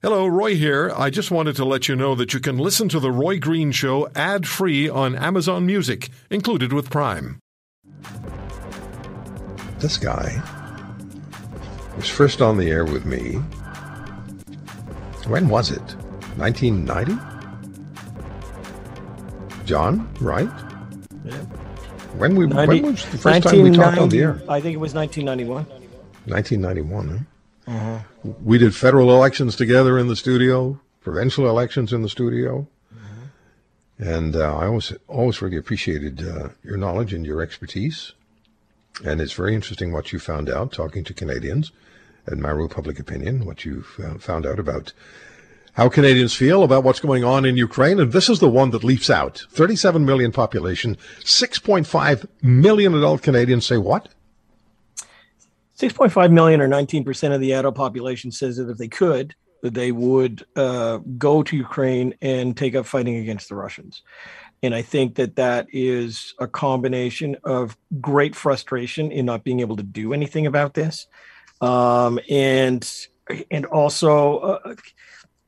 Hello, Roy here. I just wanted to let you know that you can listen to The Roy Green Show ad free on Amazon Music, included with Prime. This guy was first on the air with me. When was it? 1990? John, right? Yeah. When we 90, when was the first time we talked on the air? I think it was 1991. 1991. Huh? We did federal elections together in the studio, provincial elections in the studio, and uh, I always always really appreciated uh, your knowledge and your expertise. And it's very interesting what you found out talking to Canadians and Maru Public Opinion, what you found out about how Canadians feel about what's going on in Ukraine. And this is the one that leaps out 37 million population, 6.5 million adult Canadians say what? 6.5 million or 19% of the adult population says that if they could, that they would uh, go to Ukraine and take up fighting against the Russians. And I think that that is a combination of great frustration in not being able to do anything about this, um, and and also a,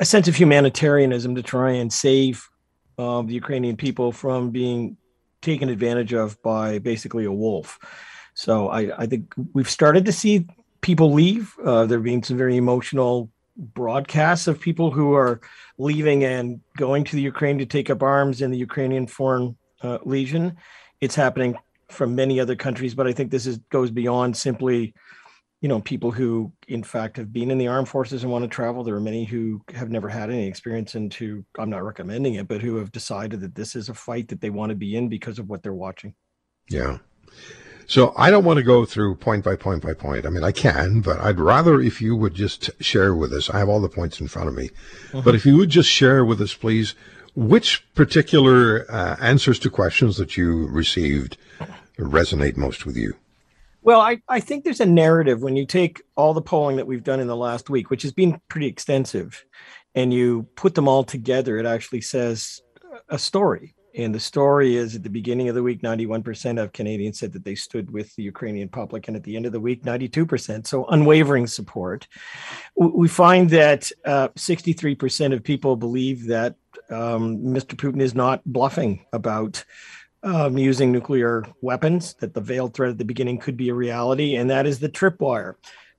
a, sense of humanitarianism to try and save um, the Ukrainian people from being taken advantage of by basically a wolf. So I, I think we've started to see people leave. Uh, there being some very emotional broadcasts of people who are leaving and going to the Ukraine to take up arms in the Ukrainian Foreign uh, Legion. It's happening from many other countries, but I think this is goes beyond simply, you know, people who in fact have been in the armed forces and want to travel. There are many who have never had any experience and who I'm not recommending it, but who have decided that this is a fight that they want to be in because of what they're watching. Yeah. So I don't want to go through point by point by point. I mean, I can, but I'd rather if you would just share with us. I have all the points in front of me, mm-hmm. but if you would just share with us, please, which particular uh, answers to questions that you received resonate most with you. Well, I, I think there's a narrative when you take all the polling that we've done in the last week, which has been pretty extensive, and you put them all together, it actually says a story. And the story is at the beginning of the week, 91% of Canadians said that they stood with the Ukrainian public. And at the end of the week, 92%. So unwavering support. We find that uh, 63% of people believe that um, Mr. Putin is not bluffing about um, using nuclear weapons, that the veiled threat at the beginning could be a reality. And that is the tripwire.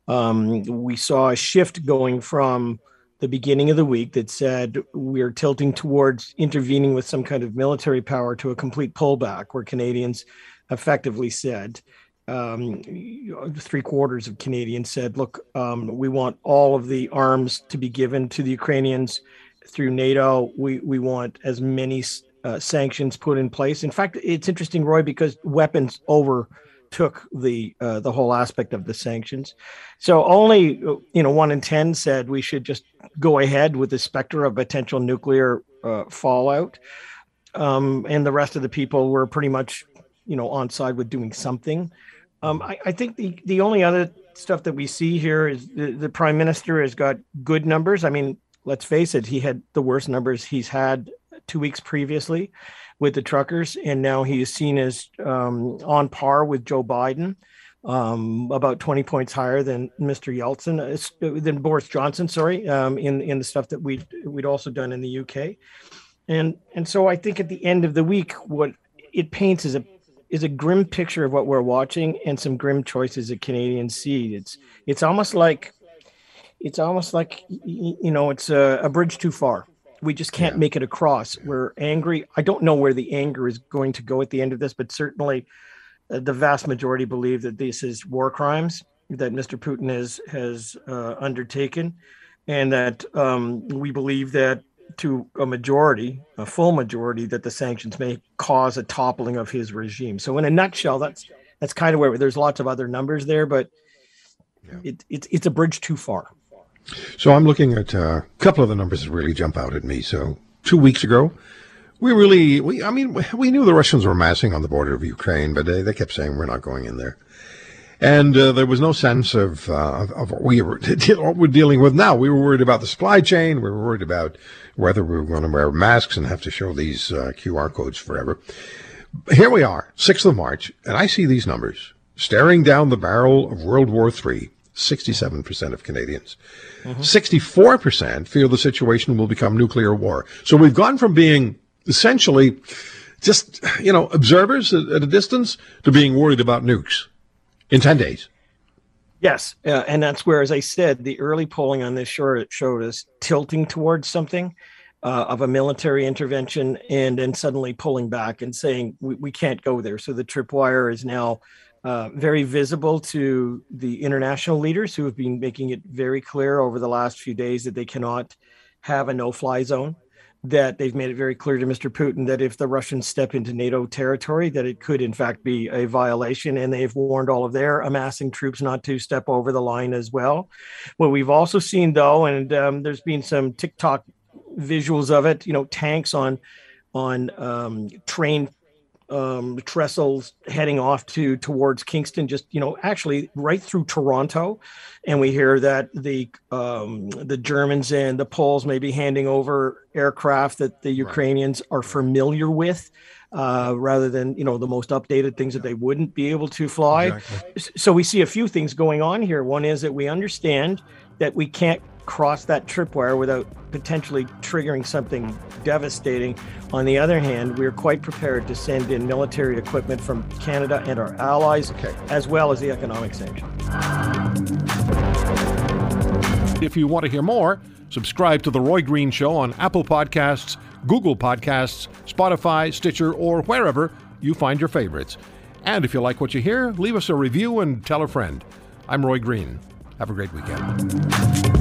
Um, we saw a shift going from the beginning of the week that said we're tilting towards intervening with some kind of military power to a complete pullback, where Canadians effectively said, um, three quarters of Canadians said, look, um, we want all of the arms to be given to the Ukrainians through NATO. We, we want as many uh, sanctions put in place. In fact, it's interesting, Roy, because weapons over took the uh, the whole aspect of the sanctions. So only you know one in ten said we should just go ahead with the specter of potential nuclear uh, fallout, um, and the rest of the people were pretty much you know on side with doing something. Um, I, I, think the the only other stuff that we see here is the, the prime minister has got good numbers. I mean, let's face it, he had the worst numbers he's had two weeks previously with the truckers, and now he is seen as um, on par with Joe Biden, um, about 20 points higher than Mr. Yeltsin, uh, than Boris Johnson. Sorry, um, in in the stuff that we we'd also done in the UK, and and so I think at the end of the week, what it paints is a is a grim picture of what we're watching and some grim choices that Canadians see. It's it's almost like it's almost like you know it's a, a bridge too far we just can't yeah. make it across. We're angry. I don't know where the anger is going to go at the end of this, but certainly uh, the vast majority believe that this is war crimes that Mr. Putin has has uh, undertaken, and that um, we believe that to a majority, a full majority, that the sanctions may cause a toppling of his regime. So, in a nutshell, that's that's kind of where there's lots of other numbers there, but yeah. it, it, it's a bridge too far. So I'm looking at uh, a couple of the numbers that really jump out at me. So two weeks ago, we really, we, I mean, we knew the Russians were massing on the border of Ukraine, but they, they kept saying we're not going in there. And uh, there was no sense of, uh, of what we were, what we're dealing with now. We were worried about the supply chain. We were worried about whether we were going to wear masks and have to show these uh, QR codes forever. Here we are, 6th of March, and I see these numbers staring down the barrel of World War III 67% of Canadians. 64% feel the situation will become nuclear war. So we've gone from being essentially just, you know, observers at, a distance to being worried about nukes in 10 days. Yes, uh, and that's where, as I said, the early polling on this showed us tilting towards something uh, of a military intervention, and then suddenly pulling back and saying we, we can't go there. So the tripwire is now uh, very visible to the international leaders who have been making it very clear over the last few days that they cannot have a no-fly zone that they've made it very clear to Mr. Putin that if the Russians step into NATO territory, that it could in fact be a violation, and they've warned all of their amassing troops not to step over the line as well. What we've also seen, though, and um, there's been some TikTok visuals of it, you know, tanks on on um, train um, trestles heading off to towards Kingston, just you know, actually right through Toronto, and we hear that the um, the Germans and the Poles may be handing over aircraft that the Ukrainians are familiar with, uh, rather than you know the most updated things that they wouldn't be able to fly. Exactly. So we see a few things going on here. One is that we understand that we can't cross that tripwire without potentially triggering something devastating. On the other hand, we're quite prepared to send in military equipment from Canada and our allies, okay. as well as the economic sanctions. If you want to hear more, subscribe to The Roy Green Show on Apple Podcasts, Google Podcasts, Spotify, Stitcher, or wherever you find your favorites. And if you like what you hear, leave us a review and tell a friend. I'm Roy Green. Have a great weekend.